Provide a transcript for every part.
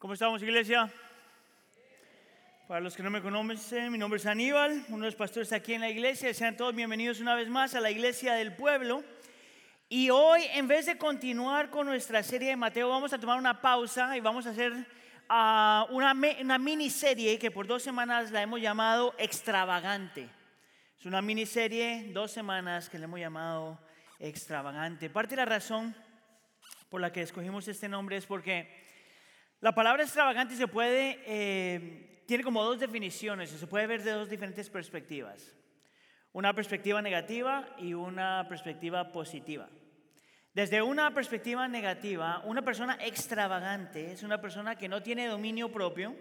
¿Cómo estamos, iglesia? Para los que no me conocen, mi nombre es Aníbal, uno de los pastores aquí en la iglesia. Sean todos bienvenidos una vez más a la iglesia del pueblo. Y hoy, en vez de continuar con nuestra serie de Mateo, vamos a tomar una pausa y vamos a hacer uh, una, una miniserie que por dos semanas la hemos llamado Extravagante. Es una miniserie, dos semanas, que le hemos llamado Extravagante. Parte de la razón por la que escogimos este nombre es porque la palabra extravagante se puede, eh, tiene como dos definiciones, se puede ver de dos diferentes perspectivas. Una perspectiva negativa y una perspectiva positiva. Desde una perspectiva negativa, una persona extravagante es una persona que no tiene dominio propio,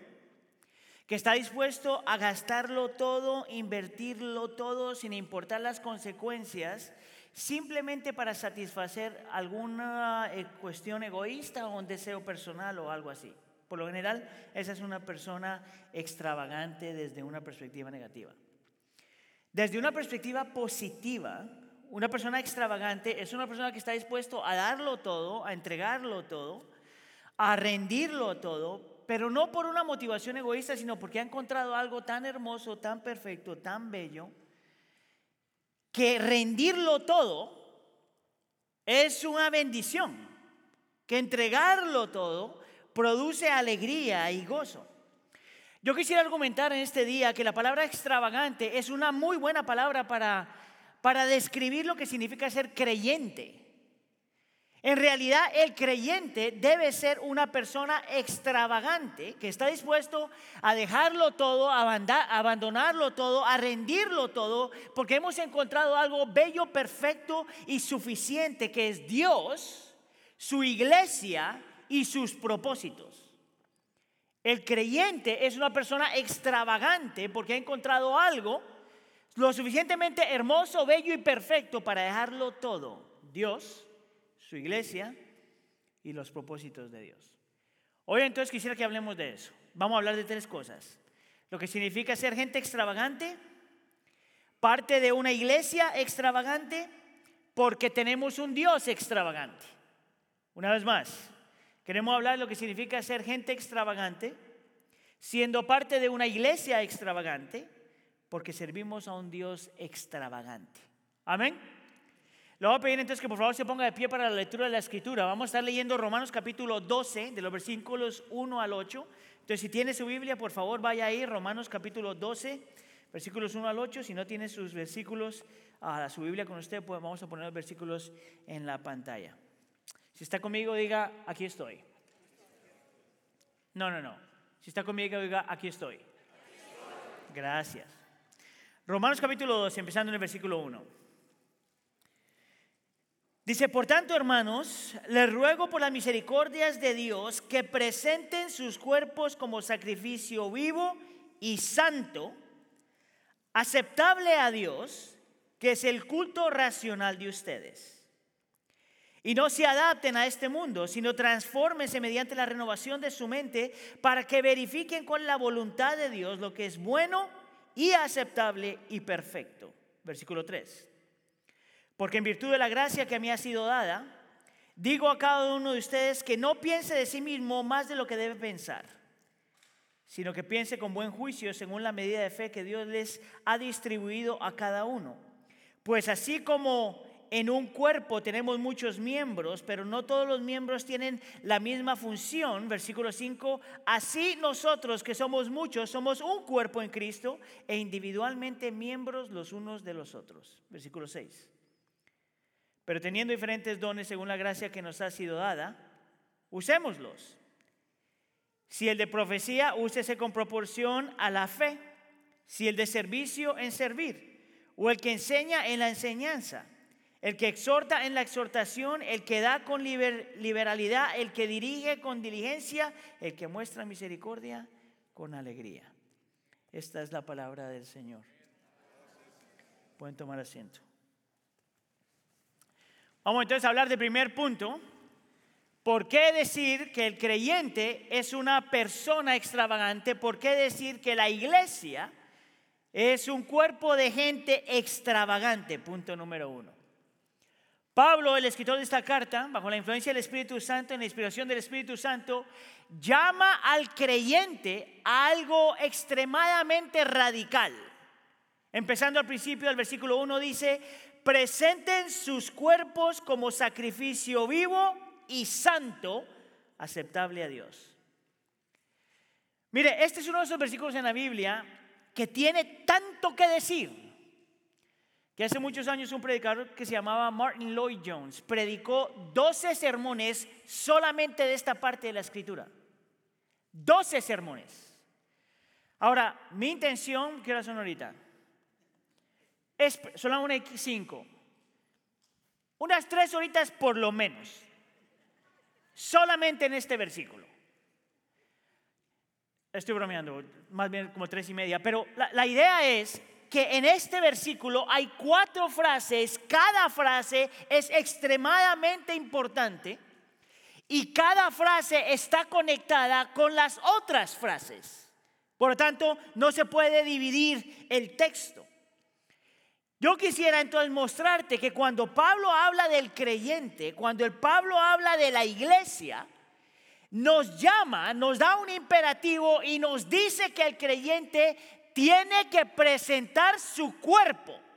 que está dispuesto a gastarlo todo, invertirlo todo sin importar las consecuencias simplemente para satisfacer alguna eh, cuestión egoísta o un deseo personal o algo así. Por lo general, esa es una persona extravagante desde una perspectiva negativa. Desde una perspectiva positiva, una persona extravagante es una persona que está dispuesto a darlo todo, a entregarlo todo, a rendirlo todo, pero no por una motivación egoísta, sino porque ha encontrado algo tan hermoso, tan perfecto, tan bello, que rendirlo todo es una bendición, que entregarlo todo produce alegría y gozo. Yo quisiera argumentar en este día que la palabra extravagante es una muy buena palabra para, para describir lo que significa ser creyente. En realidad el creyente debe ser una persona extravagante que está dispuesto a dejarlo todo, a abandonarlo todo, a rendirlo todo, porque hemos encontrado algo bello, perfecto y suficiente que es Dios, su iglesia y sus propósitos. El creyente es una persona extravagante porque ha encontrado algo lo suficientemente hermoso, bello y perfecto para dejarlo todo. Dios su iglesia y los propósitos de Dios. Hoy entonces quisiera que hablemos de eso. Vamos a hablar de tres cosas. Lo que significa ser gente extravagante, parte de una iglesia extravagante, porque tenemos un Dios extravagante. Una vez más, queremos hablar de lo que significa ser gente extravagante, siendo parte de una iglesia extravagante, porque servimos a un Dios extravagante. Amén. Le voy a pedir entonces que por favor se ponga de pie para la lectura de la escritura. Vamos a estar leyendo Romanos capítulo 12, de los versículos 1 al 8. Entonces, si tiene su Biblia, por favor vaya ahí, Romanos capítulo 12, versículos 1 al 8. Si no tiene sus versículos, a su Biblia con usted, pues vamos a poner los versículos en la pantalla. Si está conmigo, diga, aquí estoy. No, no, no. Si está conmigo, diga, aquí estoy. Gracias. Romanos capítulo 12, empezando en el versículo 1. Dice, por tanto, hermanos, les ruego por las misericordias de Dios que presenten sus cuerpos como sacrificio vivo y santo, aceptable a Dios, que es el culto racional de ustedes. Y no se adapten a este mundo, sino transfórmense mediante la renovación de su mente para que verifiquen con la voluntad de Dios lo que es bueno y aceptable y perfecto. Versículo 3. Porque en virtud de la gracia que mí ha sido dada, digo a cada uno de ustedes que no piense de sí mismo más de lo que debe pensar, sino que piense con buen juicio según la medida de fe que Dios les ha distribuido a cada uno. Pues así como en un cuerpo tenemos muchos miembros, pero no todos los miembros tienen la misma función, versículo 5, así nosotros que somos muchos, somos un cuerpo en Cristo e individualmente miembros los unos de los otros. Versículo 6. Pero teniendo diferentes dones según la gracia que nos ha sido dada, usémoslos. Si el de profecía, úsese con proporción a la fe. Si el de servicio, en servir. O el que enseña en la enseñanza. El que exhorta en la exhortación. El que da con liberalidad. El que dirige con diligencia. El que muestra misericordia con alegría. Esta es la palabra del Señor. Pueden tomar asiento. Vamos entonces a hablar del primer punto. ¿Por qué decir que el creyente es una persona extravagante? ¿Por qué decir que la iglesia es un cuerpo de gente extravagante? Punto número uno. Pablo, el escritor de esta carta, bajo la influencia del Espíritu Santo, en la inspiración del Espíritu Santo, llama al creyente a algo extremadamente radical. Empezando al principio del versículo 1 dice, presenten sus cuerpos como sacrificio vivo y santo, aceptable a Dios. Mire, este es uno de esos versículos en la Biblia que tiene tanto que decir. Que hace muchos años un predicador que se llamaba Martin Lloyd Jones predicó 12 sermones solamente de esta parte de la escritura. 12 sermones. Ahora, mi intención, ¿qué hora son ahorita? Es, son las 1 y 5. Unas tres horitas por lo menos. Solamente en este versículo. Estoy bromeando, más bien como tres y media. Pero la, la idea es que en este versículo hay cuatro frases. Cada frase es extremadamente importante. Y cada frase está conectada con las otras frases. Por lo tanto, no se puede dividir el texto. Yo quisiera entonces mostrarte que cuando Pablo habla del creyente, cuando el Pablo habla de la iglesia, nos llama, nos da un imperativo y nos dice que el creyente tiene que presentar su cuerpo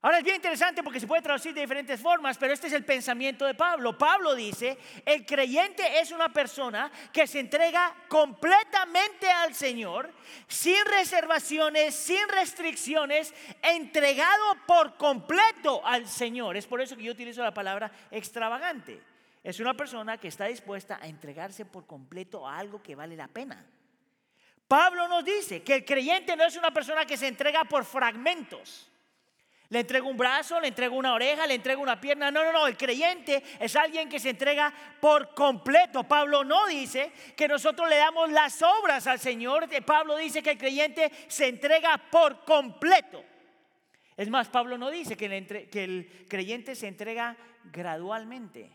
Ahora es bien interesante porque se puede traducir de diferentes formas, pero este es el pensamiento de Pablo. Pablo dice, el creyente es una persona que se entrega completamente al Señor, sin reservaciones, sin restricciones, entregado por completo al Señor. Es por eso que yo utilizo la palabra extravagante. Es una persona que está dispuesta a entregarse por completo a algo que vale la pena. Pablo nos dice que el creyente no es una persona que se entrega por fragmentos. Le entrego un brazo, le entrego una oreja, le entrego una pierna. No, no, no. El creyente es alguien que se entrega por completo. Pablo no dice que nosotros le damos las obras al Señor. Pablo dice que el creyente se entrega por completo. Es más, Pablo no dice que el, que el creyente se entrega gradualmente.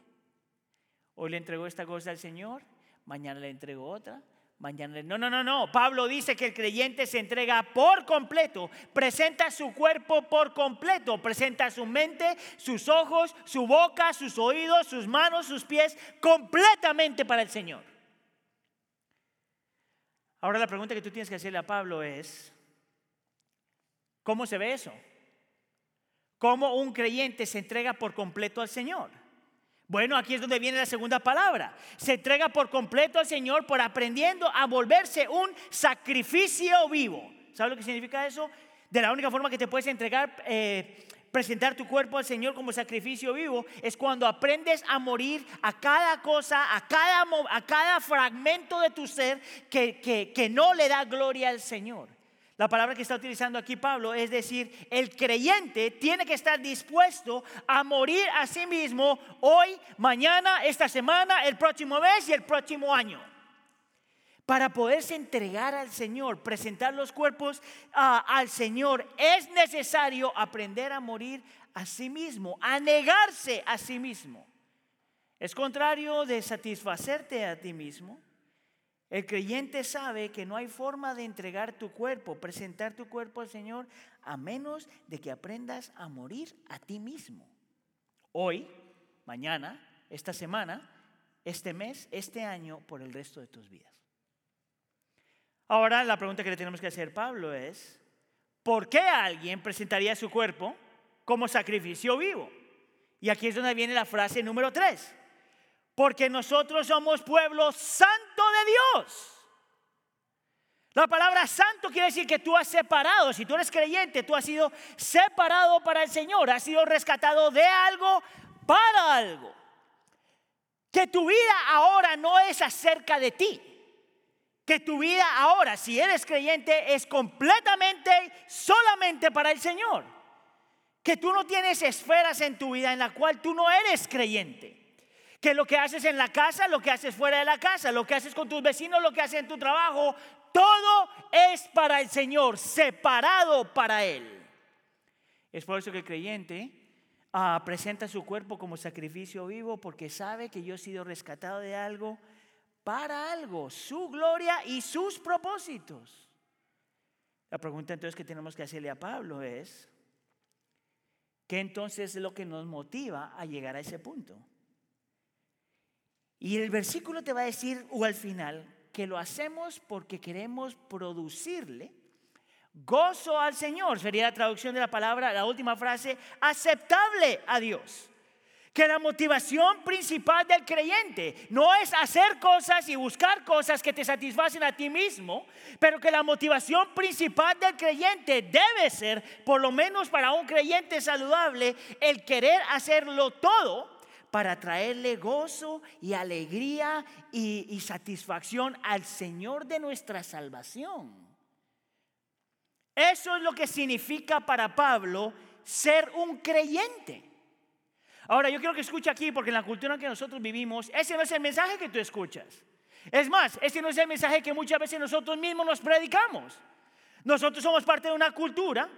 Hoy le entregó esta cosa al Señor, mañana le entrego otra, No, no, no, no. Pablo dice que el creyente se entrega por completo, presenta su cuerpo por completo, presenta su mente, sus ojos, su boca, sus oídos, sus manos, sus pies, completamente para el Señor. Ahora la pregunta que tú tienes que hacerle a Pablo es, ¿cómo se ve eso? ¿Cómo un creyente se entrega por completo al Señor? Bueno, aquí es donde viene la segunda palabra. Se entrega por completo al Señor por aprendiendo a volverse un sacrificio vivo. ¿Sabes lo que significa eso? De la única forma que te puedes entregar, eh, presentar tu cuerpo al Señor como sacrificio vivo, es cuando aprendes a morir a cada cosa, a cada, a cada fragmento de tu ser que, que no le da gloria al Señor. La palabra que está utilizando aquí Pablo es decir, el creyente tiene que estar dispuesto a morir a sí mismo hoy, mañana, esta semana, el próximo mes y el próximo año. Para poderse entregar al Señor, presentar los cuerpos al Señor, es necesario aprender a morir a sí mismo, a negarse a sí mismo. Es contrario de satisfacerte a ti mismo el creyente sabe que no hay forma de entregar tu cuerpo, presentar tu cuerpo al Señor, a menos de que aprendas a morir a ti mismo. Hoy, mañana, esta semana, este mes, este año, por el resto de tus vidas. Ahora la pregunta que le tenemos que hacer Pablo es, ¿por qué alguien presentaría su cuerpo como sacrificio vivo? Y aquí es donde viene la frase número 3. Porque nosotros somos pueblo santo de Dios. La palabra santo quiere decir que tú has separado, si tú eres creyente, tú has sido separado para el Señor, has sido rescatado de algo para algo. Que tu vida ahora no es acerca de ti. Que tu vida ahora, si eres creyente, es completamente, solamente para el Señor. Que tú no tienes esferas en tu vida en la cual tú no eres creyente que lo que haces en la casa, lo que haces fuera de la casa, lo que haces con tus vecinos, lo que haces en tu trabajo, todo es para el Señor, separado para Él. Es por eso que el creyente ah, presenta su cuerpo como sacrificio vivo porque sabe que yo he sido rescatado de algo para algo, su gloria y sus propósitos. La pregunta entonces que tenemos que hacerle a Pablo es, ¿Qué entonces es lo que nos motiva a llegar a ese punto? Y el versículo te va a decir, o al final, que lo hacemos porque queremos producirle gozo al Señor. Sería la traducción de la palabra, la última frase, aceptable a Dios que la motivación principal del creyente no es hacer cosas y buscar cosas que te satisfacen a ti mismo, pero que la motivación principal del creyente debe ser, por lo menos para un creyente saludable, el querer hacerlo todo para traerle gozo y alegría y, satisfacción al Señor de nuestra salvación. Eso es lo que significa para Pablo ser un creyente. Ahora, yo quiero que escuche aquí, porque en la cultura que nosotros vivimos, ese no es el mensaje que tú escuchas. Es más, ese no es el mensaje que muchas veces nosotros mismos nos predicamos. Nosotros somos parte de una cultura,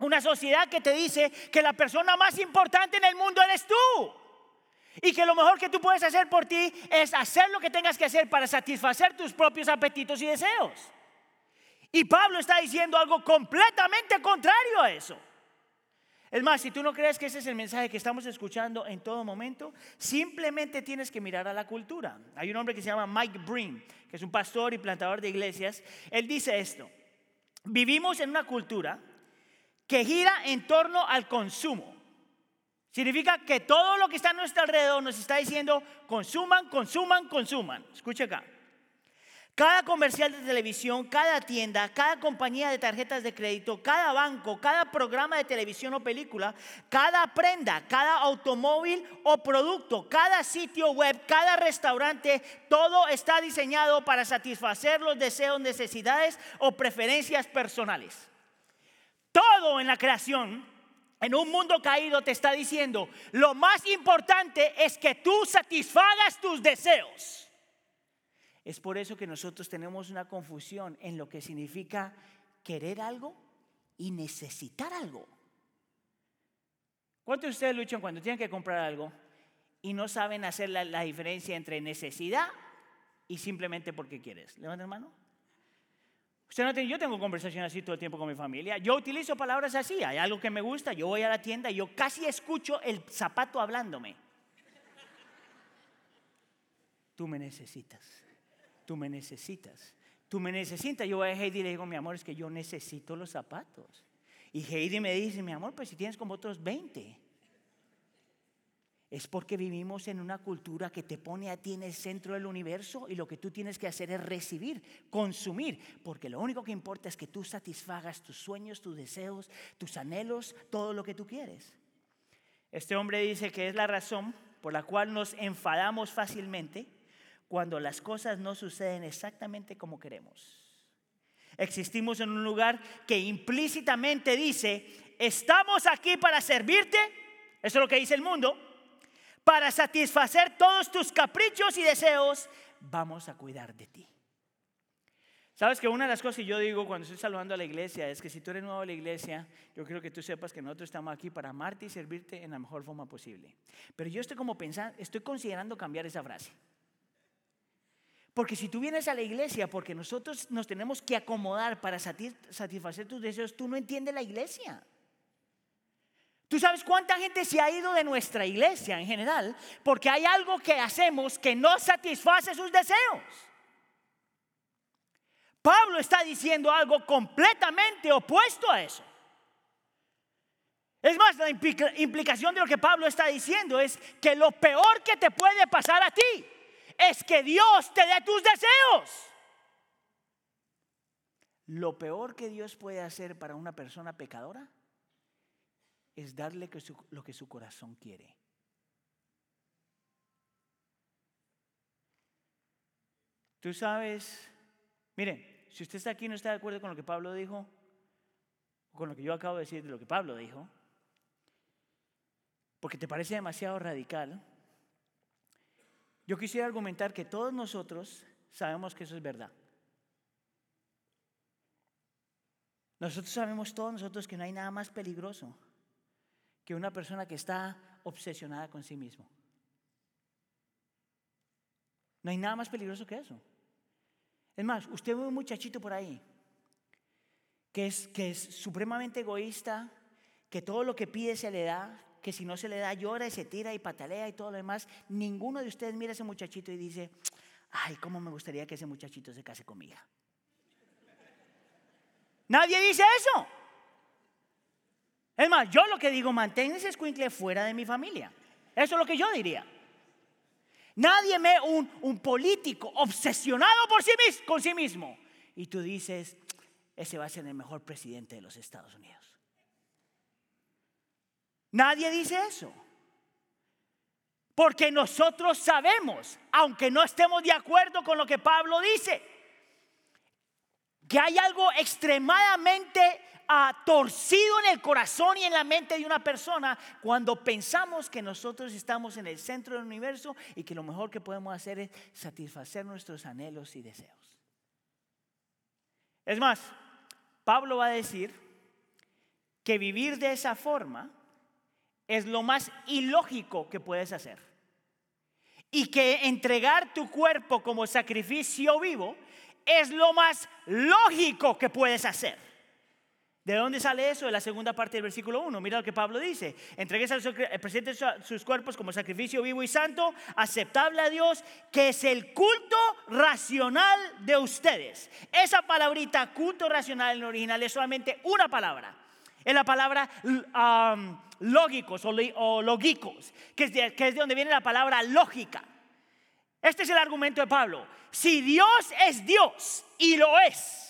una sociedad que te dice que la persona más importante en el mundo eres tú. Y que lo mejor que tú puedes hacer por ti es hacer lo que tengas que hacer para satisfacer tus propios apetitos y deseos. Y Pablo está diciendo algo completamente contrario a eso. Es más, si tú no crees que ese es el mensaje que estamos escuchando en todo momento, simplemente tienes que mirar a la cultura. Hay un hombre que se llama Mike Breen, que es un pastor y plantador de iglesias. Él dice esto, vivimos en una cultura que gira en torno al consumo. Significa que todo lo que está a nuestro alrededor nos está diciendo, consuman, consuman, consuman. Escucha acá. Cada comercial de televisión, cada tienda, cada compañía de tarjetas de crédito, cada banco, cada programa de televisión o película, cada prenda, cada automóvil o producto, cada sitio web, cada restaurante, todo está diseñado para satisfacer los deseos, necesidades o preferencias personales. Todo en la creación en un mundo caído te está diciendo, lo más importante es que tú satisfagas tus deseos. Es por eso que nosotros tenemos una confusión en lo que significa querer algo y necesitar algo. ¿Cuántos de ustedes luchan cuando tienen que comprar algo y no saben hacer la, diferencia entre necesidad y simplemente porque quieres? Levanta mano. Usted no yo tengo conversaciones así todo el tiempo con mi familia. Yo utilizo palabras así. Hay algo que me gusta. Yo voy a la tienda y yo casi escucho el zapato hablándome. Tú me necesitas tú me necesitas. Tú me necesitas. Yo voy a Heidi y le digo, mi amor, es que yo necesito los zapatos. Y Heidi me dice, mi amor, pues si tienes como otros 20. Es porque vivimos en una cultura que te pone a ti en el centro del universo y lo que tú tienes que hacer es recibir, consumir, porque lo único que importa es que tú satisfagas tus sueños, tus deseos, tus anhelos, todo lo que tú quieres. Este hombre dice que es la razón por la cual nos enfadamos fácilmente cuando las cosas no suceden exactamente como queremos. Existimos en un lugar que implícitamente dice, estamos aquí para servirte, eso es lo que dice el mundo, para satisfacer todos tus caprichos y deseos, vamos a cuidar de ti. Sabes que una de las cosas que yo digo cuando estoy saludando a la iglesia es que si tú eres nuevo a la iglesia, yo quiero que tú sepas que nosotros estamos aquí para amarte y servirte en la mejor forma posible. Pero yo estoy como pensando, estoy considerando cambiar esa frase. Porque si tú vienes a la iglesia porque nosotros nos tenemos que acomodar para satisfacer tus deseos, tú no entiendes la iglesia. ¿Tú sabes cuánta gente se ha ido de nuestra iglesia en general porque hay algo que hacemos que no satisface sus deseos? Pablo está diciendo algo completamente opuesto a eso. Es más, la implicación de lo que Pablo está diciendo es que lo peor que te puede pasar a ti es que Dios te dé tus deseos. Lo peor que Dios puede hacer para una persona pecadora es darle lo que su corazón quiere. Tú sabes, miren, si usted está aquí y no está de acuerdo con lo que Pablo dijo, o con lo que yo acabo de decir de lo que Pablo dijo, porque te parece demasiado radical, yo quisiera argumentar que todos nosotros sabemos que eso es verdad. Nosotros sabemos todos nosotros que no hay nada más peligroso que una persona que está obsesionada con sí mismo. No hay nada más peligroso que eso. Es más, usted ve un muchachito por ahí que es, que es supremamente egoísta, que todo lo que pide se le da, que si no se le da llora y se tira y patalea y todo lo demás, ninguno de ustedes mira a ese muchachito y dice, ay, cómo me gustaría que ese muchachito se case conmigo. Nadie dice eso. Es más, yo lo que digo, mantén ese escuincle fuera de mi familia. Eso es lo que yo diría. Nadie me, un, un político obsesionado por con sí mismo. Y tú dices, ese va a ser el mejor presidente de los Estados Unidos. Nadie dice eso. Porque nosotros sabemos, aunque no estemos de acuerdo con lo que Pablo dice, que hay algo extremadamente uh, torcido en el corazón y en la mente de una persona cuando pensamos que nosotros estamos en el centro del universo y que lo mejor que podemos hacer es satisfacer nuestros anhelos y deseos. Es más, Pablo va a decir que vivir de esa forma es lo más ilógico que puedes hacer. Y que entregar tu cuerpo como sacrificio vivo es lo más lógico que puedes hacer. ¿De dónde sale eso? De la segunda parte del versículo 1. Mira lo que Pablo dice. Entregues al sus cuerpos como sacrificio vivo y santo, aceptable a Dios, que es el culto racional de ustedes. Esa palabrita culto racional en el original es solamente una palabra. Es la palabra lógicos o, lógicos, es, de, que es de donde viene la palabra lógica. Este es el argumento de Pablo. Si Dios es Dios y lo es,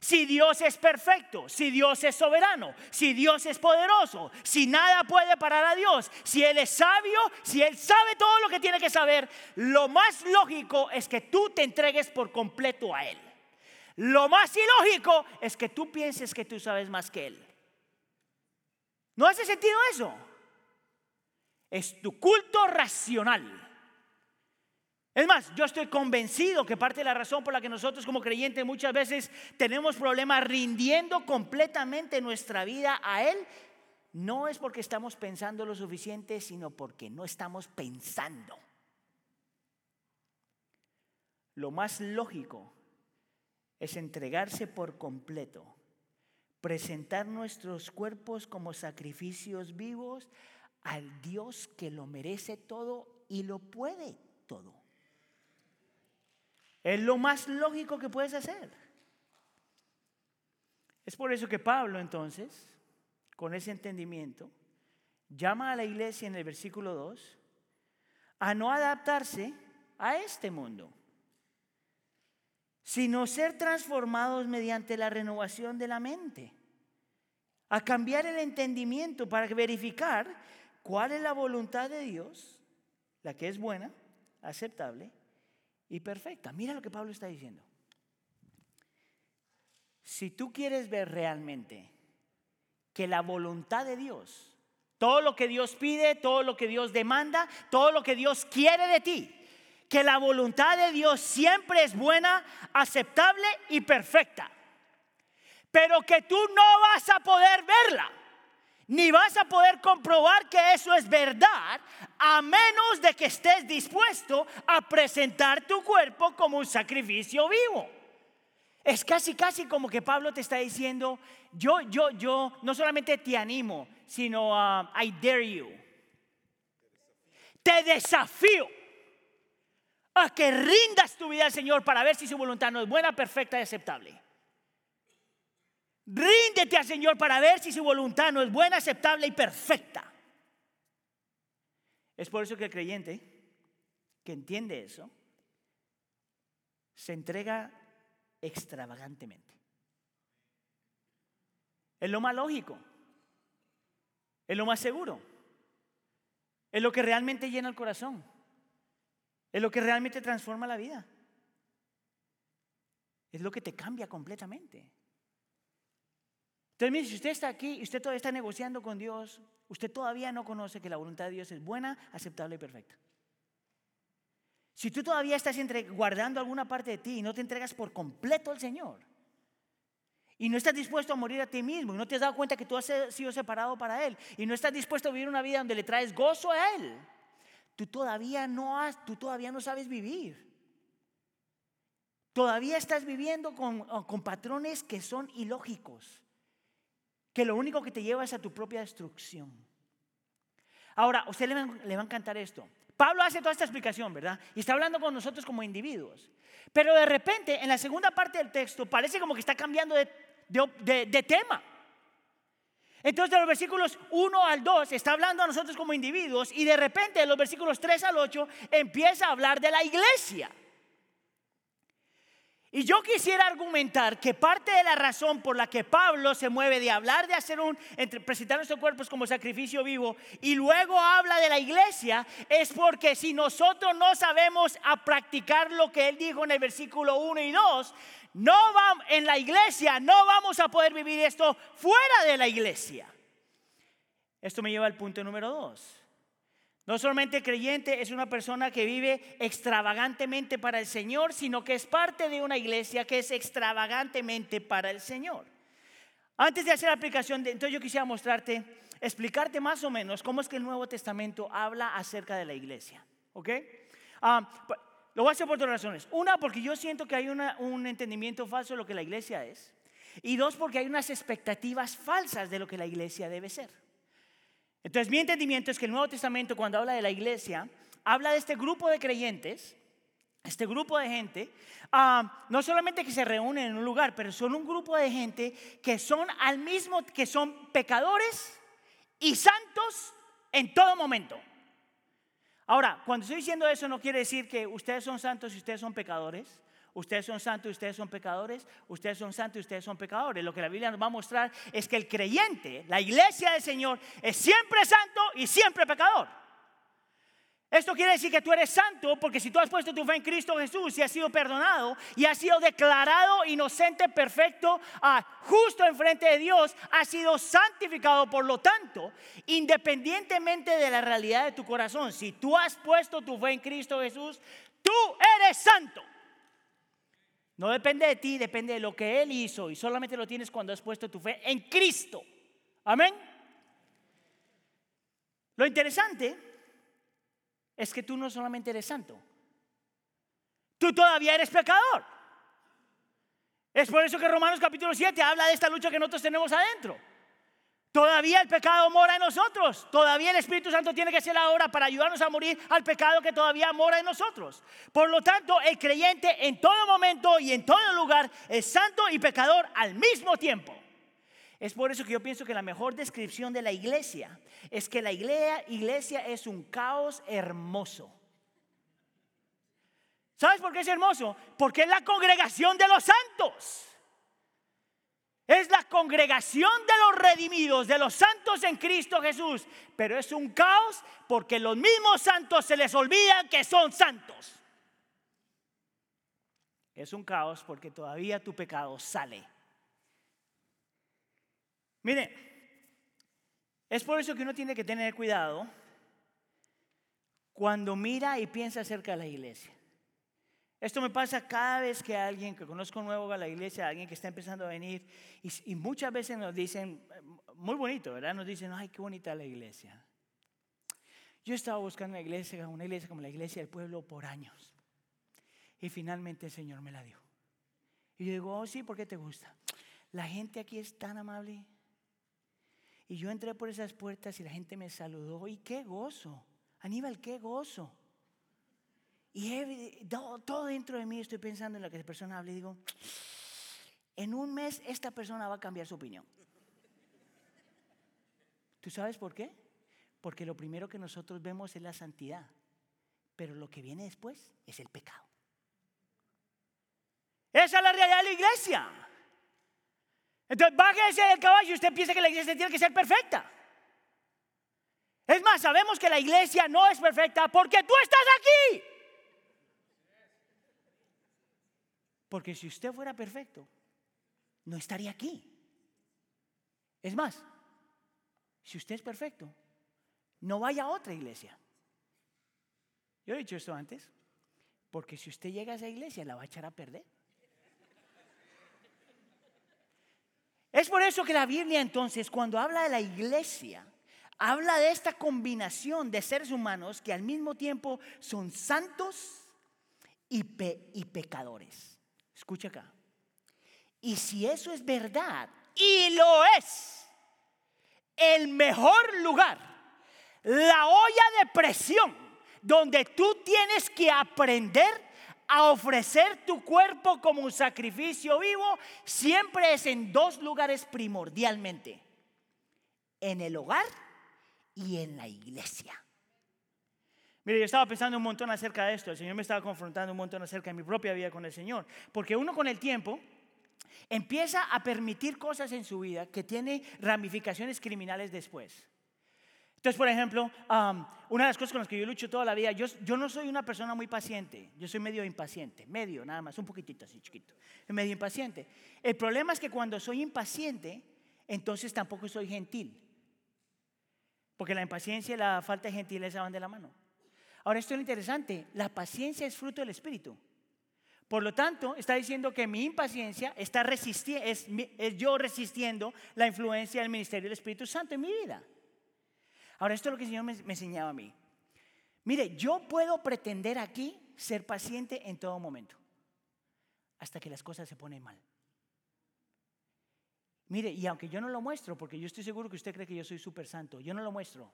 si Dios es perfecto, si Dios es soberano, si Dios es poderoso, si nada puede parar a Dios, si Él es sabio, si Él sabe todo lo que tiene que saber, lo más lógico es que tú te entregues por completo a Él. Lo más ilógico es que tú pienses que tú sabes más que Él. ¿No hace sentido eso? Es tu culto racional. Es más, yo estoy convencido que parte de la razón por la que nosotros como creyentes muchas veces tenemos problemas rindiendo completamente nuestra vida a Él, no es porque estamos pensando lo suficiente, sino porque no estamos pensando. Lo más lógico es entregarse por completo, presentar nuestros cuerpos como sacrificios vivos al Dios que lo merece todo y lo puede todo. Es lo más lógico que puedes hacer. Es por eso que Pablo entonces, con ese entendimiento, llama a la iglesia en el versículo 2 a no adaptarse a este mundo, sino ser transformados mediante la renovación de la mente, a cambiar el entendimiento para verificar cuál es la voluntad de Dios, la que es buena, aceptable y perfecta. Mira lo que Pablo está diciendo. Si tú quieres ver realmente que la voluntad de Dios, todo lo que Dios pide, todo lo que Dios demanda, todo lo que Dios quiere de ti, que la voluntad de Dios siempre es buena, aceptable y perfecta. Pero que tú no vas a poder verla ni vas a poder comprobar que eso es verdad a menos de que estés dispuesto a presentar tu cuerpo como un sacrificio vivo. Es casi, casi como que Pablo te está diciendo, yo, yo, yo no solamente te animo, sino uh, I dare you. Te desafío a que rindas tu vida al Señor para ver si su voluntad no es buena, perfecta y aceptable. Ríndete al Señor para ver si su voluntad no es buena, aceptable y perfecta. Es por eso que el creyente que entiende eso se entrega extravagantemente. Es lo más lógico. Es lo más seguro. Es lo que realmente llena el corazón. Es lo que realmente transforma la vida. Es lo que te cambia completamente. Entonces, mire, si usted está aquí y usted todavía está negociando con Dios, usted todavía no conoce que la voluntad de Dios es buena, aceptable y perfecta. Si tú todavía estás guardando alguna parte de ti y no te entregas por completo al Señor, y no estás dispuesto a morir a ti mismo, y no te has dado cuenta que tú has sido separado para Él, y no estás dispuesto a vivir una vida donde le traes gozo a Él, tú todavía no, has, tú todavía no sabes vivir. Todavía estás viviendo con, con patrones que son ilógicos que lo único que te lleva es a tu propia destrucción. Ahora, a usted le va, a encantar esto. Pablo hace toda esta explicación, ¿verdad? Y está hablando con nosotros como individuos. Pero de repente, en la segunda parte del texto, parece como que está cambiando de, tema. Entonces, de los versículos 1 al 2 está hablando a nosotros como individuos y de repente, de los versículos 3 al 8, empieza a hablar de la iglesia. Y yo quisiera argumentar que parte de la razón por la que Pablo se mueve de hablar de hacer un, presentar nuestros cuerpos como sacrificio vivo y luego habla de la iglesia es porque si nosotros no sabemos a practicar lo que él dijo en el versículo 1 y 2, no vamos, en la iglesia no vamos a poder vivir esto fuera de la iglesia. Esto me lleva al punto número 2. No solamente creyente es una persona que vive extravagantemente para el Señor, sino que es parte de una iglesia que es extravagantemente para el Señor. Antes de hacer la aplicación, entonces yo quisiera mostrarte, explicarte más o menos cómo es que el Nuevo Testamento habla acerca de la iglesia. ¿Ok? Ah, lo voy a hacer por dos razones. Una, porque yo siento que hay un entendimiento falso de lo que la iglesia es. Y dos, porque hay unas expectativas falsas de lo que la iglesia debe ser. Entonces mi entendimiento es que el Nuevo Testamento cuando habla de la iglesia, habla de este grupo de creyentes, este grupo de gente, ah, no solamente que se reúnen en un lugar, pero son un grupo de gente que son al mismo, que son pecadores y santos en todo momento. Ahora, cuando estoy diciendo eso no quiere decir que ustedes son santos y ustedes son pecadores. Ustedes son santos y ustedes son pecadores. Ustedes son santos y ustedes son pecadores. Lo que la Biblia nos va a mostrar es que el creyente, la iglesia del Señor, es siempre santo y siempre pecador. Esto quiere decir que tú eres santo porque si tú has puesto tu fe en Cristo Jesús y has sido perdonado y has sido declarado inocente, perfecto, ah, justo enfrente de Dios, has sido santificado. Por lo tanto, independientemente de la realidad de tu corazón, si tú has puesto tu fe en Cristo Jesús, tú eres santo. No depende de ti, depende de lo que Él hizo y solamente lo tienes cuando has puesto tu fe en Cristo. Amén. Lo interesante es que tú no solamente eres santo, tú todavía eres pecador. Es por eso que Romanos capítulo 7 habla de esta lucha que nosotros tenemos adentro. Todavía el pecado mora en nosotros. Todavía el Espíritu Santo tiene que ser la obra para ayudarnos a morir al pecado que todavía mora en nosotros. Por lo tanto, el creyente en todo momento y en todo lugar es santo y pecador al mismo tiempo. Es por eso que yo pienso que la mejor descripción de la iglesia es que la iglesia es un caos hermoso. ¿Sabes por qué es hermoso? Porque es la congregación de los santos. Es la congregación de los redimidos, de los santos en Cristo Jesús. Pero es un caos porque los mismos santos se les olvida que son santos. Es un caos porque todavía tu pecado sale. Mire, es por eso que uno tiene que tener cuidado cuando mira y piensa acerca de la iglesia. Esto me pasa cada vez que alguien que conozco nuevo a la iglesia, alguien que está empezando a venir, y, muchas veces nos dicen, muy bonito, ¿verdad? Nos dicen, ay, qué bonita la iglesia. Yo estaba buscando una iglesia, una iglesia como la iglesia del pueblo por años. Y finalmente el Señor me la dio. Y yo digo, oh sí, ¿por qué te gusta? La gente aquí es tan amable. Y yo entré por esas puertas y la gente me saludó. Y qué gozo. Aníbal, qué gozo. Y todo dentro de mí estoy pensando en lo que esa persona habla y digo, en un mes esta persona va a cambiar su opinión. ¿Tú sabes por qué? Porque lo primero que nosotros vemos es la santidad, pero lo que viene después es el pecado. Esa es la realidad de la iglesia. Entonces, bájese del caballo y usted piensa que la iglesia tiene que ser perfecta. Es más, sabemos que la iglesia no es perfecta porque tú estás aquí. Porque si usted fuera perfecto, no estaría aquí. Es más, si usted es perfecto, no vaya a otra iglesia. Yo he dicho esto antes, porque si usted llega a esa iglesia, la va a echar a perder. Es por eso que la Biblia entonces, cuando habla de la iglesia, habla de esta combinación de seres humanos que al mismo tiempo son santos y, y pecadores. Escucha acá. Y si eso es verdad, y lo es, el mejor lugar, la olla de presión, donde tú tienes que aprender a ofrecer tu cuerpo como un sacrificio vivo, siempre es en dos lugares primordialmente, en el hogar y en la iglesia. Mire, yo estaba pensando un montón acerca de esto, el Señor me estaba confrontando un montón acerca de mi propia vida con el Señor, porque uno con el tiempo empieza a permitir cosas en su vida que tiene ramificaciones criminales después. Entonces, por ejemplo, una de las cosas con las que yo lucho toda la vida, yo, yo, no soy una persona muy paciente, yo soy medio impaciente, medio nada más, un poquitito así chiquito, medio impaciente. El problema es que cuando soy impaciente, entonces tampoco soy gentil, porque la impaciencia y la falta de gentileza van de la mano. Ahora, esto es interesante, la paciencia es fruto del Espíritu. Por lo tanto, está diciendo que mi impaciencia está resistiendo, es, yo resistiendo la influencia del ministerio del Espíritu Santo en mi vida. Ahora, esto es lo que el Señor me, enseñaba a mí. Mire, yo puedo pretender aquí ser paciente en todo momento, hasta que las cosas se ponen mal. Mire, y aunque yo no lo muestro, porque yo estoy seguro que usted cree que yo soy súper santo, yo no lo muestro,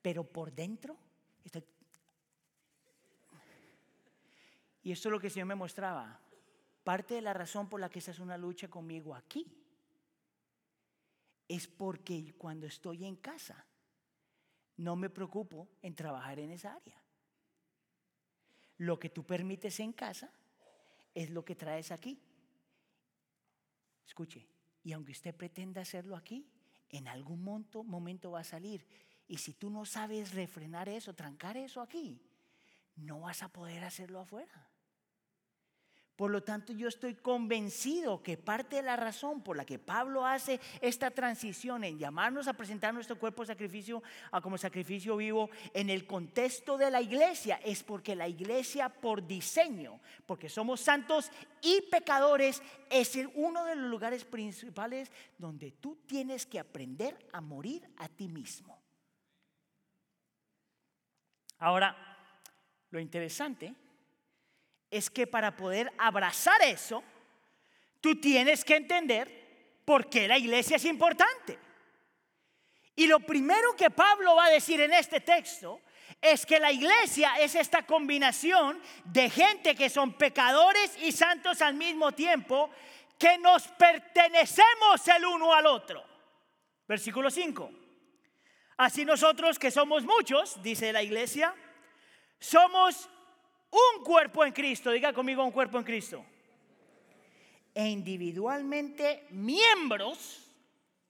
pero por dentro estoy... Y esto es lo que el Señor me mostraba. Parte de la razón por la que esa es una lucha conmigo aquí es porque cuando estoy en casa, no me preocupo en trabajar en esa área. Lo que tú permites en casa es lo que traes aquí. Escuche, y aunque usted pretenda hacerlo aquí, en algún momento, momento va a salir. Y si tú no sabes refrenar eso, trancar eso aquí, no vas a poder hacerlo afuera. Por lo tanto, yo estoy convencido que parte de la razón por la que Pablo hace esta transición en llamarnos a presentar nuestro cuerpo sacrificio como sacrificio vivo en el contexto de la iglesia es porque la iglesia por diseño, porque somos santos y pecadores, es uno de los lugares principales donde tú tienes que aprender a morir a ti mismo. Ahora, lo interesante es que para poder abrazar eso, tú tienes que entender por qué la iglesia es importante. Y lo primero que Pablo va a decir en este texto es que la iglesia es esta combinación de gente que son pecadores y santos al mismo tiempo, que nos pertenecemos el uno al otro. Versículo 5. Así nosotros que somos muchos, dice la iglesia, somos un cuerpo en Cristo, diga conmigo un cuerpo en Cristo. E individualmente miembros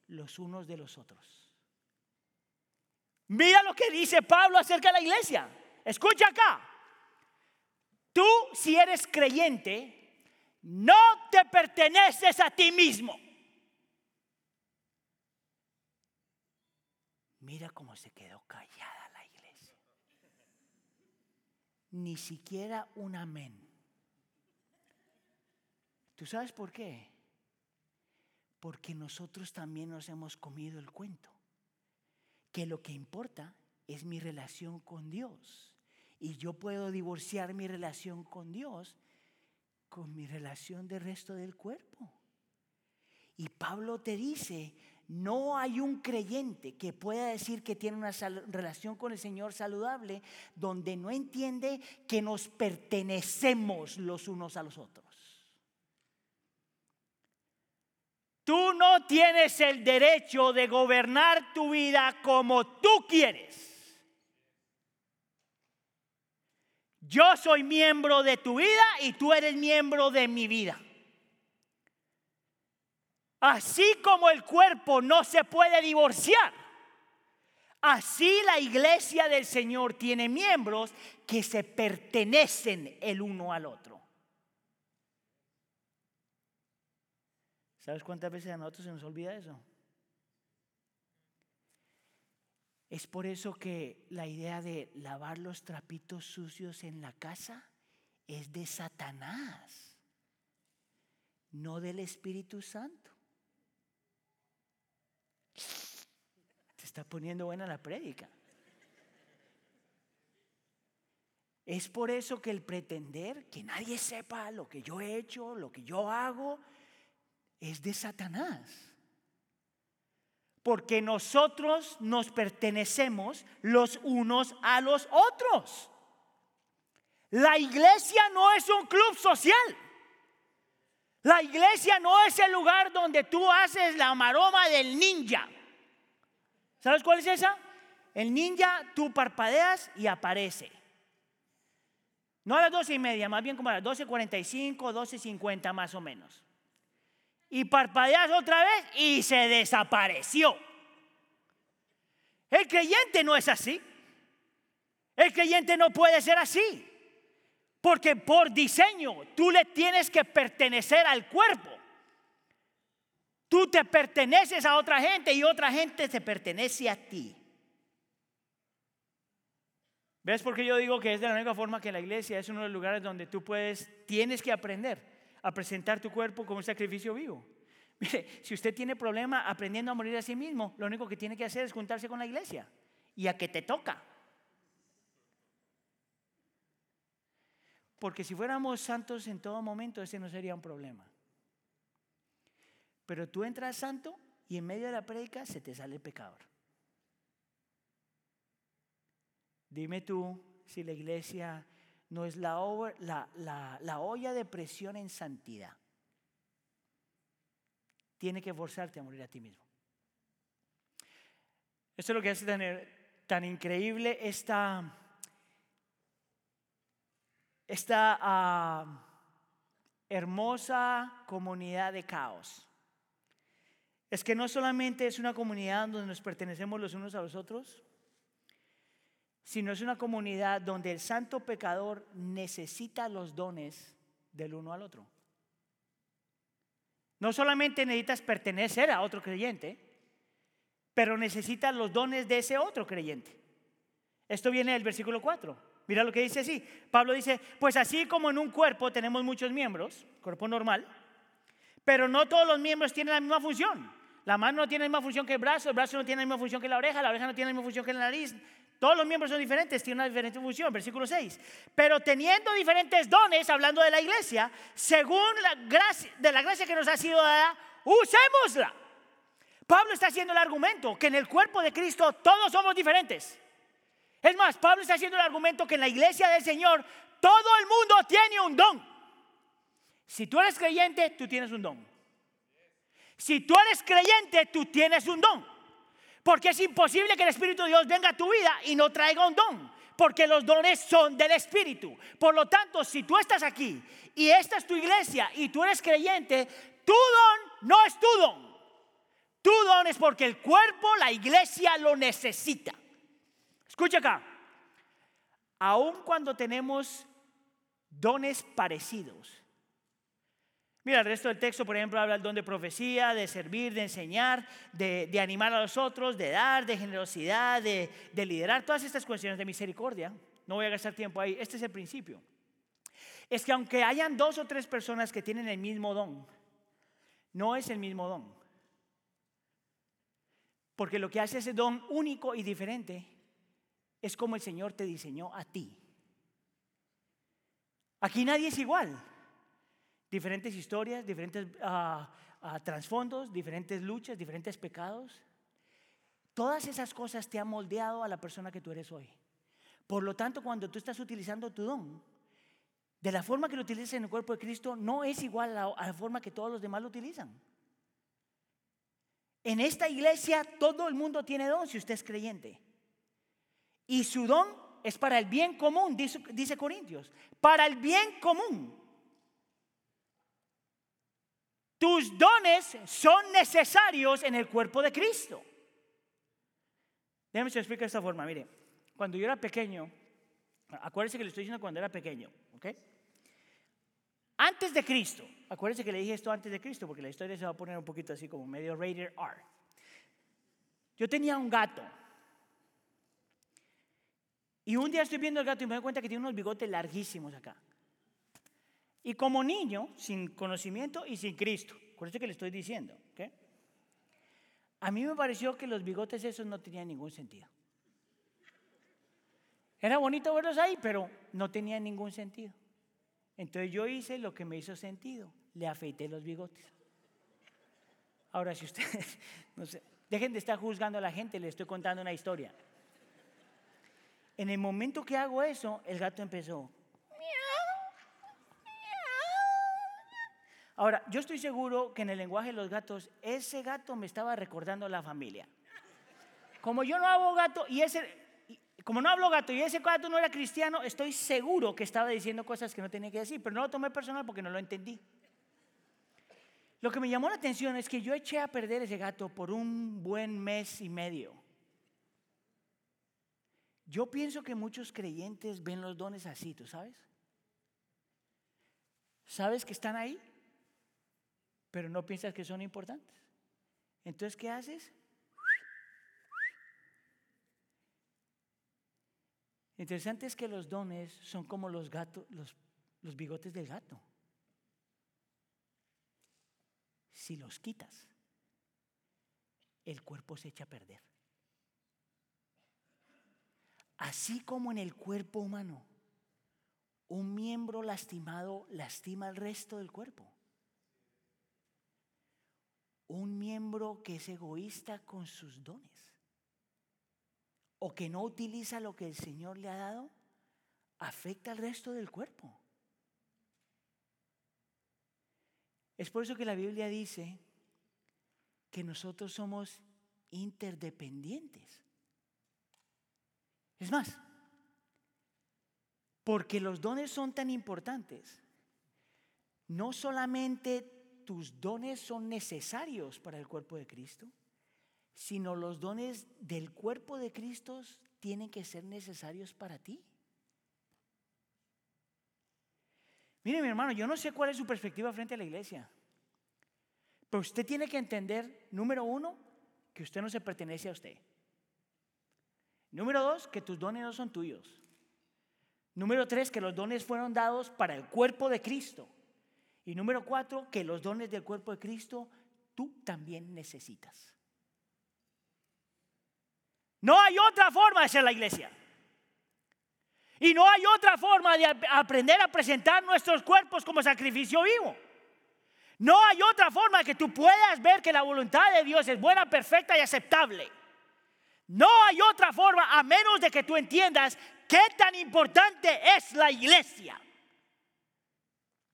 los unos de los otros. Mira lo que dice Pablo acerca de la iglesia. Escucha acá. Tú, si eres creyente, no te perteneces a ti mismo. Mira cómo se ni siquiera un amén. ¿Tú sabes por qué? Porque nosotros también nos hemos comido el cuento. Que lo que importa es mi relación con Dios. Y yo puedo divorciar mi relación con Dios con mi relación del resto del cuerpo. Y Pablo te dice, no hay un creyente que pueda decir que tiene una relación con el Señor saludable donde no entiende que nos pertenecemos los unos a los otros. Tú no tienes el derecho de gobernar tu vida como tú quieres. Yo soy miembro de tu vida y tú eres miembro de mi vida. Así como el cuerpo no se puede divorciar, así la iglesia del Señor tiene miembros que se pertenecen el uno al otro. ¿Sabes cuántas veces a nosotros se nos olvida eso? Es por eso que la idea de lavar los trapitos sucios en la casa es de Satanás, no del Espíritu Santo. Se está poniendo buena la prédica. Es por eso que el pretender que nadie sepa lo que yo he hecho, lo que yo hago, es de Satanás. Porque nosotros nos pertenecemos los unos a los otros. La iglesia no es un club social. La iglesia no es el lugar donde tú haces la maroma del ninja. ¿Sabes cuál es esa? El ninja, tú parpadeas y aparece. No a las doce y media, más bien como a las 12.45, 12.50 más o menos. Y parpadeas otra vez y se desapareció. El creyente no es así. El creyente no puede ser así. Porque por diseño tú le tienes que pertenecer al cuerpo. Tú te perteneces a otra gente y otra gente te pertenece a ti. ¿Ves por qué yo digo que es de la única forma que la iglesia es uno de los lugares donde tú puedes, tienes que aprender a presentar tu cuerpo como un sacrificio vivo? Mire, si usted tiene problema aprendiendo a morir a sí mismo, lo único que tiene que hacer es juntarse con la iglesia y a que te toca. Porque si fuéramos santos en todo momento, ese no sería un problema. Pero tú entras santo y en medio de la predica se te sale el pecador. Dime tú si la iglesia no es la, la, olla de presión en santidad. Tiene que forzarte a morir a ti mismo. Esto es lo que hace tan, tan increíble esta esta ah, hermosa comunidad de caos. Es que no solamente es una comunidad donde nos pertenecemos los unos a los otros, sino es una comunidad donde el santo pecador necesita los dones del uno al otro. No solamente necesitas pertenecer a otro creyente, pero necesitas los dones de ese otro creyente. Esto viene del versículo 4. Mira lo que dice así. Pablo dice, pues así como en un cuerpo tenemos muchos miembros, cuerpo normal, pero no todos los miembros tienen la misma función. La mano no tiene la misma función que el brazo, el brazo no tiene la misma función que la oreja, la oreja no tiene la misma función que la nariz. Todos los miembros son diferentes, tienen una diferente función. Versículo 6. Pero teniendo diferentes dones, hablando de la iglesia, según la gracia, de la gracia que nos ha sido dada, usémosla. Pablo está haciendo el argumento que en el cuerpo de Cristo todos somos diferentes. Es más, Pablo está haciendo el argumento que en la iglesia del Señor todo el mundo tiene un don. Si tú eres creyente, tú tienes un don. Si tú eres creyente, tú tienes un don. Porque es imposible que el Espíritu de Dios venga a tu vida y no traiga un don. Porque los dones son del Espíritu. Por lo tanto, si tú estás aquí y esta es tu iglesia y tú eres creyente, tu don no es tu don. Tu don es porque el cuerpo, la iglesia lo necesita. Escucha acá. Aun cuando tenemos dones parecidos. Mira, el resto del texto, por ejemplo, habla del don de profecía, de servir, de enseñar, de, animar a los otros, de dar, de generosidad, de, de liderar, todas estas cuestiones de misericordia. No voy a gastar tiempo ahí. Este es el principio. Es que aunque hayan dos o tres personas que tienen el mismo don, no es el mismo don. Porque lo que hace ese don único y diferente es como el Señor te diseñó a ti. Aquí nadie es igual. Diferentes historias, diferentes ah, ah, trasfondos, diferentes luchas, diferentes pecados. Todas esas cosas te han moldeado a la persona que tú eres hoy. Por lo tanto, cuando tú estás utilizando tu don, de la forma que lo utilizas en el cuerpo de Cristo, no es igual a la forma que todos los demás lo utilizan. En esta iglesia todo el mundo tiene don si usted es creyente. Y su don es para el bien común, dice, Corintios, para el bien común. Tus dones son necesarios en el cuerpo de Cristo. Déjame explicar de esta forma. Mire, cuando yo era pequeño, acuérdese que le estoy diciendo cuando era pequeño, ¿ok? Antes de Cristo, acuérdese que le dije esto antes de Cristo, porque la historia se va a poner un poquito así como medio rated R. Yo tenía un gato y un día estoy viendo el gato y me doy cuenta que tiene unos bigotes larguísimos acá. Y como niño, sin conocimiento y sin Cristo, por eso que le estoy diciendo, a mí me pareció que los bigotes esos no tenían ningún sentido. Era bonito verlos ahí, pero no tenían ningún sentido. Entonces yo hice lo que me hizo sentido, le afeité los bigotes. Ahora, si ustedes, no sé, Dejen de estar juzgando a la gente, les estoy contando una historia. En el momento que hago eso, el gato empezó. Ahora, yo estoy seguro que en el lenguaje de los gatos, ese gato me estaba recordando a la familia. Como yo no hablo gato y ese, como no hablo gato y ese gato no era cristiano, estoy seguro que estaba diciendo cosas que no tenía que decir, pero no lo tomé personal porque no lo entendí. Lo que me llamó la atención es que yo eché a perder ese gato por un buen mes y medio. Yo pienso que muchos creyentes ven los dones así, ¿tú sabes? ¿Sabes que están ahí? Pero no piensas que son importantes. Entonces, ¿qué haces? Interesante es que los dones son como los gatos, los, los bigotes del gato. Si los quitas, el cuerpo se echa a perder. Así como en el cuerpo humano, un miembro lastimado lastima al resto del cuerpo. Un miembro que es egoísta con sus dones o que no utiliza lo que el Señor le ha dado, afecta al resto del cuerpo. Es por eso que la Biblia dice que nosotros somos interdependientes. Es más, porque los dones son tan importantes, no solamente tus dones son necesarios para el cuerpo de Cristo, sino los dones del cuerpo de Cristo tienen que ser necesarios para ti. Mire mi hermano, yo no sé cuál es su perspectiva frente a la iglesia, pero usted tiene que entender, número uno, que usted no se pertenece a usted. Número dos, que tus dones no son tuyos. Número tres, que los dones fueron dados para el cuerpo de Cristo. Y número cuatro, que los dones del cuerpo de Cristo tú también necesitas. No hay otra forma de ser la iglesia. Y no hay otra forma de aprender a presentar nuestros cuerpos como sacrificio vivo. No hay otra forma que tú puedas ver que la voluntad de Dios es buena, perfecta y aceptable. No hay otra forma a menos de que tú entiendas qué tan importante es la iglesia.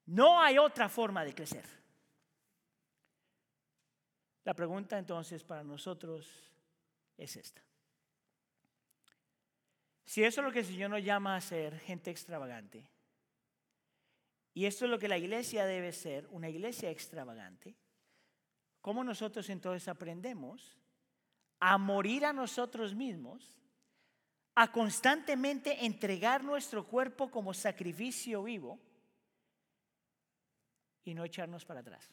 No hay otra forma de crecer. La pregunta entonces para nosotros es esta. Si eso es lo que el Señor nos llama a ser gente extravagante, y esto es lo que la iglesia debe ser, una iglesia extravagante, ¿cómo nosotros entonces aprendemos a morir a nosotros mismos, a constantemente entregar nuestro cuerpo como sacrificio vivo y no echarnos para atrás.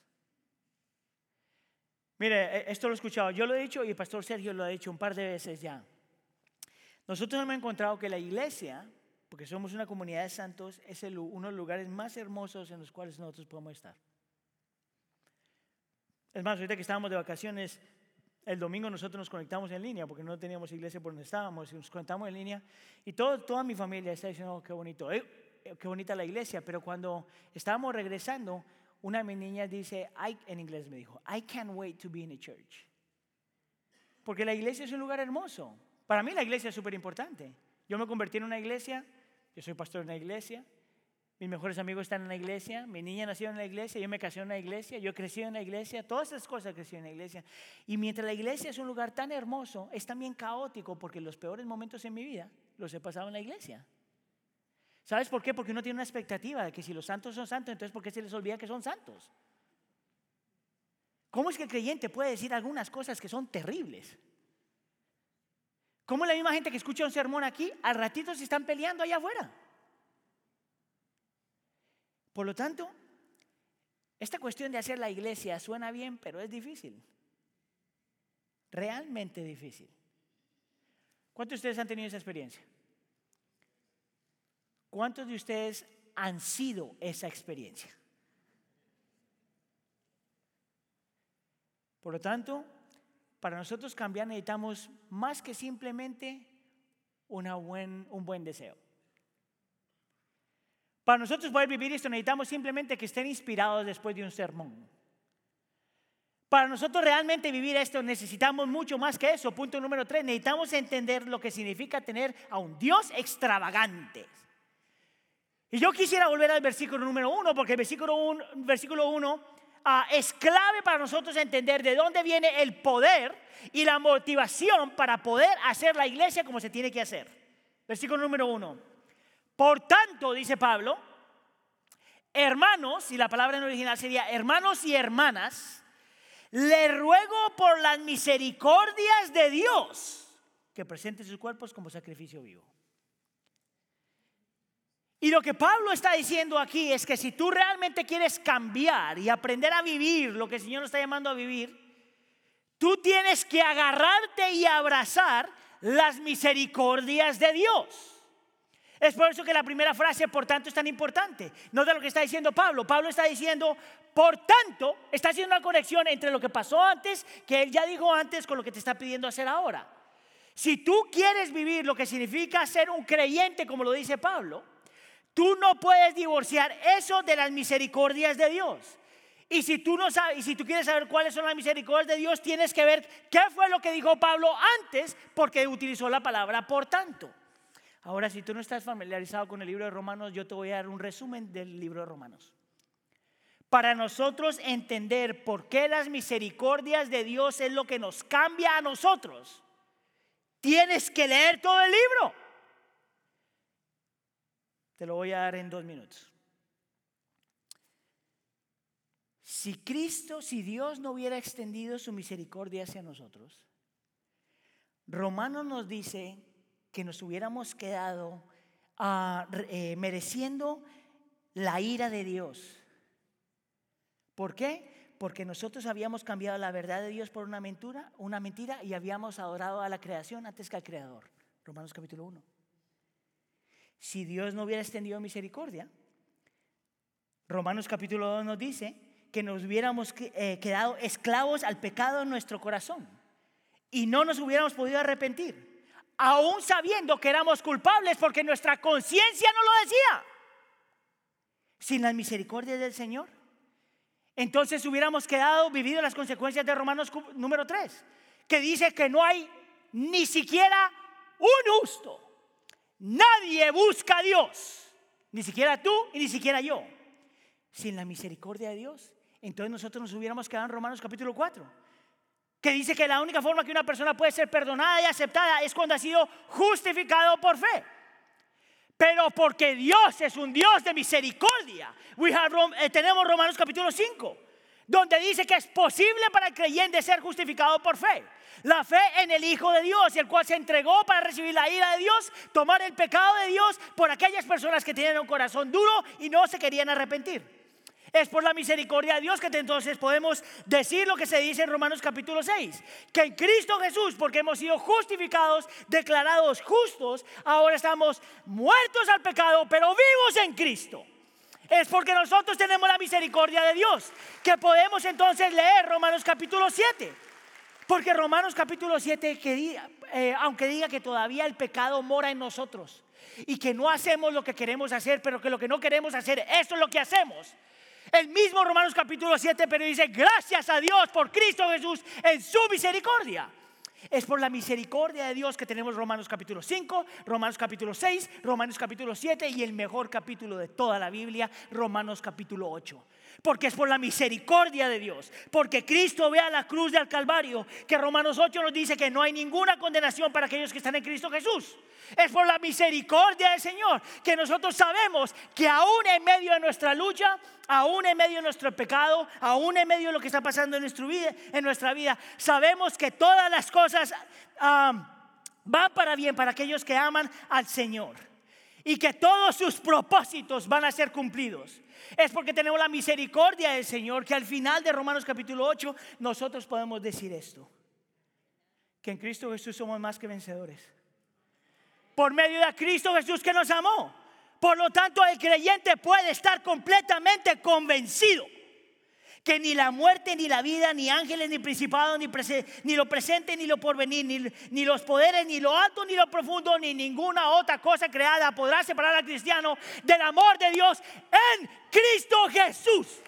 Mire, e, esto lo he escuchado, yo lo he dicho y el pastor Sergio lo ha dicho un par de veces ya. Nosotros hemos encontrado que la iglesia, porque somos una comunidad de santos, es uno de los lugares más hermosos en los cuales nosotros podemos estar. Es más, ahorita que estábamos de vacaciones, el domingo nosotros nos conectamos en línea porque no teníamos iglesia por donde estábamos y nos conectamos en línea y todo, toda mi familia está diciendo, oh, qué bonito, eh, qué bonita la iglesia, pero cuando estábamos regresando, una de mis niñas dice, en inglés me dijo, I can't wait to be in a church. Porque la iglesia es un lugar hermoso. Para mí la iglesia es súper importante. Yo me convertí en una iglesia, yo soy pastor de una iglesia, mis mejores amigos están en la iglesia, mi niña nació en la iglesia, yo me casé en la iglesia, yo crecí en la iglesia, todas esas cosas crecí en la iglesia. Y mientras la iglesia es un lugar tan hermoso, es también caótico porque los peores momentos en mi vida los he pasado en la iglesia. ¿Sabes por qué? Porque uno tiene una expectativa de que si los santos son santos, entonces ¿por qué se les olvida que son santos? ¿Cómo es que el creyente puede decir algunas cosas que son terribles? ¿Cómo la misma gente que escucha un sermón aquí, al ratito se están peleando allá afuera? Por lo tanto, esta cuestión de hacer la iglesia suena bien, pero es difícil. Realmente difícil. ¿Cuántos de ustedes han tenido esa experiencia? ¿Cuántos de ustedes han sido esa experiencia? Por lo tanto, para nosotros cambiar necesitamos más que simplemente un buen deseo. Para nosotros poder vivir esto necesitamos simplemente que estén inspirados después de un sermón. Para nosotros realmente vivir esto necesitamos mucho más que eso. Punto número tres, necesitamos entender lo que significa tener a un Dios extravagante. Y yo quisiera volver al versículo número uno, porque el versículo uno, versículo uno ah, es clave para nosotros entender de dónde viene el poder y la motivación para poder hacer la iglesia como se tiene que hacer. Versículo número uno. Por tanto, dice Pablo, hermanos, y la palabra en original sería hermanos y hermanas, le ruego por las misericordias de Dios que presente sus cuerpos como sacrificio vivo. Y lo que Pablo está diciendo aquí es que si tú realmente quieres cambiar y aprender a vivir lo que el Señor nos está llamando a vivir, tú tienes que agarrarte y abrazar las misericordias de Dios. Es por eso que la primera frase, por tanto, es tan importante. No de lo que está diciendo Pablo. Pablo está diciendo, por tanto, está haciendo una conexión entre lo que pasó antes, que él ya dijo antes, con lo que te está pidiendo hacer ahora. Si tú quieres vivir lo que significa ser un creyente, como lo dice Pablo, tú no puedes divorciar eso de las misericordias de Dios. Y si tú no sabes, y si tú quieres saber cuáles son las misericordias de Dios, tienes que ver qué fue lo que dijo Pablo antes, porque utilizó la palabra por tanto. Ahora, si tú no estás familiarizado con el libro de Romanos, yo te voy a dar un resumen del libro de Romanos. Para nosotros entender por qué las misericordias de Dios es lo que nos cambia a nosotros, tienes que leer todo el libro. Te lo voy a dar en dos minutos. Si Cristo, si Dios no hubiera extendido su misericordia hacia nosotros, Romanos nos dice que nos hubiéramos quedado ah, eh, mereciendo la ira de Dios. ¿Por qué? Porque nosotros habíamos cambiado la verdad de Dios por una mentira, una mentira y habíamos adorado a la creación antes que al creador. Romanos capítulo 1. Si Dios no hubiera extendido misericordia, Romanos capítulo 2 nos dice que nos hubiéramos eh, quedado esclavos al pecado en nuestro corazón y no nos hubiéramos podido arrepentir aún sabiendo que éramos culpables porque nuestra conciencia no lo decía, sin la misericordia del Señor. Entonces hubiéramos quedado vivido las consecuencias de Romanos número 3, que dice que no hay ni siquiera un justo. Nadie busca a Dios, ni siquiera tú y ni siquiera yo. Sin la misericordia de Dios, entonces nosotros nos hubiéramos quedado en Romanos capítulo 4 que dice que la única forma que una persona puede ser perdonada y aceptada es cuando ha sido justificado por fe. Pero porque Dios es un Dios de misericordia. Eh, tenemos Romanos capítulo 5, donde dice que es posible para el creyente ser justificado por fe. La fe en el Hijo de Dios, el cual se entregó para recibir la ira de Dios, tomar el pecado de Dios por aquellas personas que tienen un corazón duro y no se querían arrepentir. Es por la misericordia de Dios que entonces podemos decir lo que se dice en Romanos capítulo 6, que en Cristo Jesús, porque hemos sido justificados, declarados justos, ahora estamos muertos al pecado, pero vivos en Cristo. Es porque nosotros tenemos la misericordia de Dios, que podemos entonces leer Romanos capítulo 7. Porque Romanos capítulo 7, que, eh, aunque diga que todavía el pecado mora en nosotros y que no hacemos lo que queremos hacer, pero que lo que no queremos hacer, eso es lo que hacemos. El mismo Romanos capítulo 7, pero dice, gracias a Dios por Cristo Jesús en su misericordia. Es por la misericordia de Dios que tenemos Romanos capítulo 5, Romanos capítulo 6, Romanos capítulo 7 y el mejor capítulo de toda la Biblia, Romanos capítulo 8 porque es por la misericordia de Dios, porque Cristo ve a la cruz del Calvario, que Romanos 8 nos dice que no hay ninguna condenación para aquellos que están en Cristo Jesús. Es por la misericordia del Señor que nosotros sabemos que aún en medio de nuestra lucha, aún en medio de nuestro pecado, aún en medio de lo que está pasando en nuestra vida, sabemos que todas las cosas van para bien para aquellos que aman al Señor y que todos sus propósitos van a ser cumplidos. Es porque tenemos la misericordia del Señor que al final de Romanos capítulo 8 nosotros podemos decir esto. Que en Cristo Jesús somos más que vencedores. Por medio de Cristo Jesús que nos amó. Por lo tanto, el creyente puede estar completamente convencido que ni la muerte, ni la vida, ni ángeles, ni principados, ni, lo presente, ni lo porvenir, ni, los poderes, ni lo alto, ni lo profundo, ni ninguna otra cosa creada podrá separar al cristiano del amor de Dios en Cristo Jesús.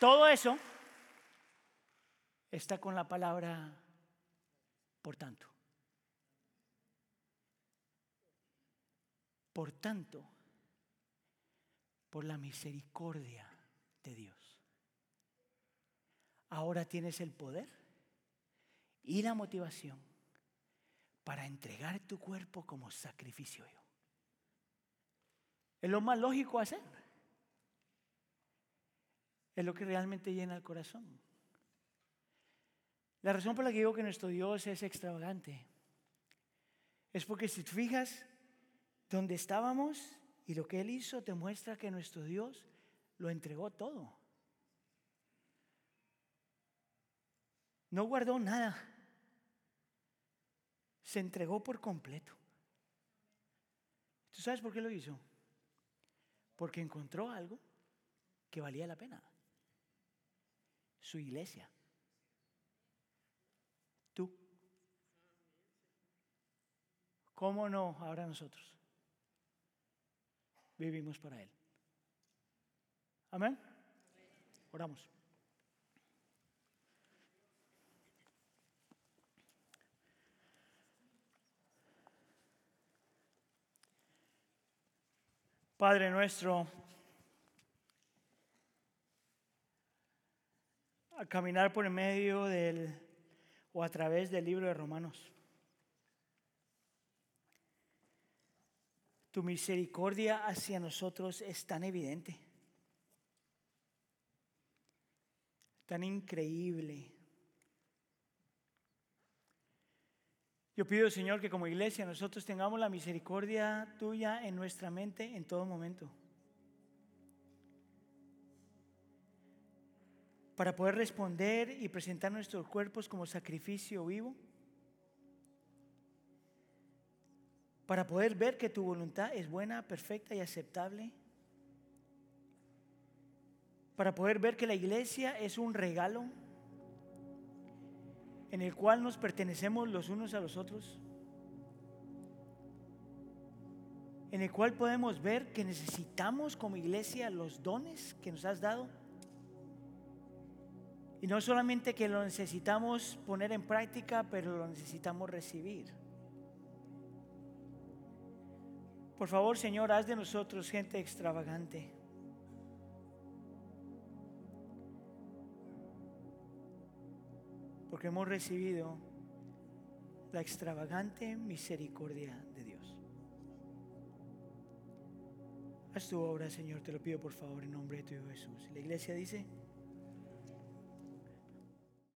Todo eso está con la palabra por tanto. Por tanto, por la misericordia de Dios. Ahora tienes el poder y la motivación para entregar tu cuerpo como sacrificio. Es lo más lógico hacer. Es lo que realmente llena el corazón. La razón por la que digo que nuestro Dios es extravagante es porque si te fijas, donde estábamos y lo que Él hizo te muestra que nuestro Dios lo entregó todo. No guardó nada. Se entregó por completo. ¿Tú sabes por qué lo hizo? Porque encontró algo que valía la pena. Su iglesia. Tú. ¿Cómo no ahora nosotros? vivimos para Él. Amén. Oramos. Padre nuestro, a caminar por medio del o a través del libro de Romanos. Tu misericordia hacia nosotros es tan evidente, tan increíble. Yo pido, Señor, que como iglesia nosotros tengamos la misericordia tuya en nuestra mente en todo momento. Para poder responder y presentar nuestros cuerpos como sacrificio vivo para poder ver que tu voluntad es buena, perfecta y aceptable. Para poder ver que la iglesia es un regalo en el cual nos pertenecemos los unos a los otros. En el cual podemos ver que necesitamos como iglesia los dones que nos has dado. Y no solamente que lo necesitamos poner en práctica, pero lo necesitamos recibir. Por favor, Señor, haz de nosotros gente extravagante. Porque hemos recibido la extravagante misericordia de Dios. Haz tu obra, Señor, te lo pido por favor en nombre de tu Jesús. La iglesia dice...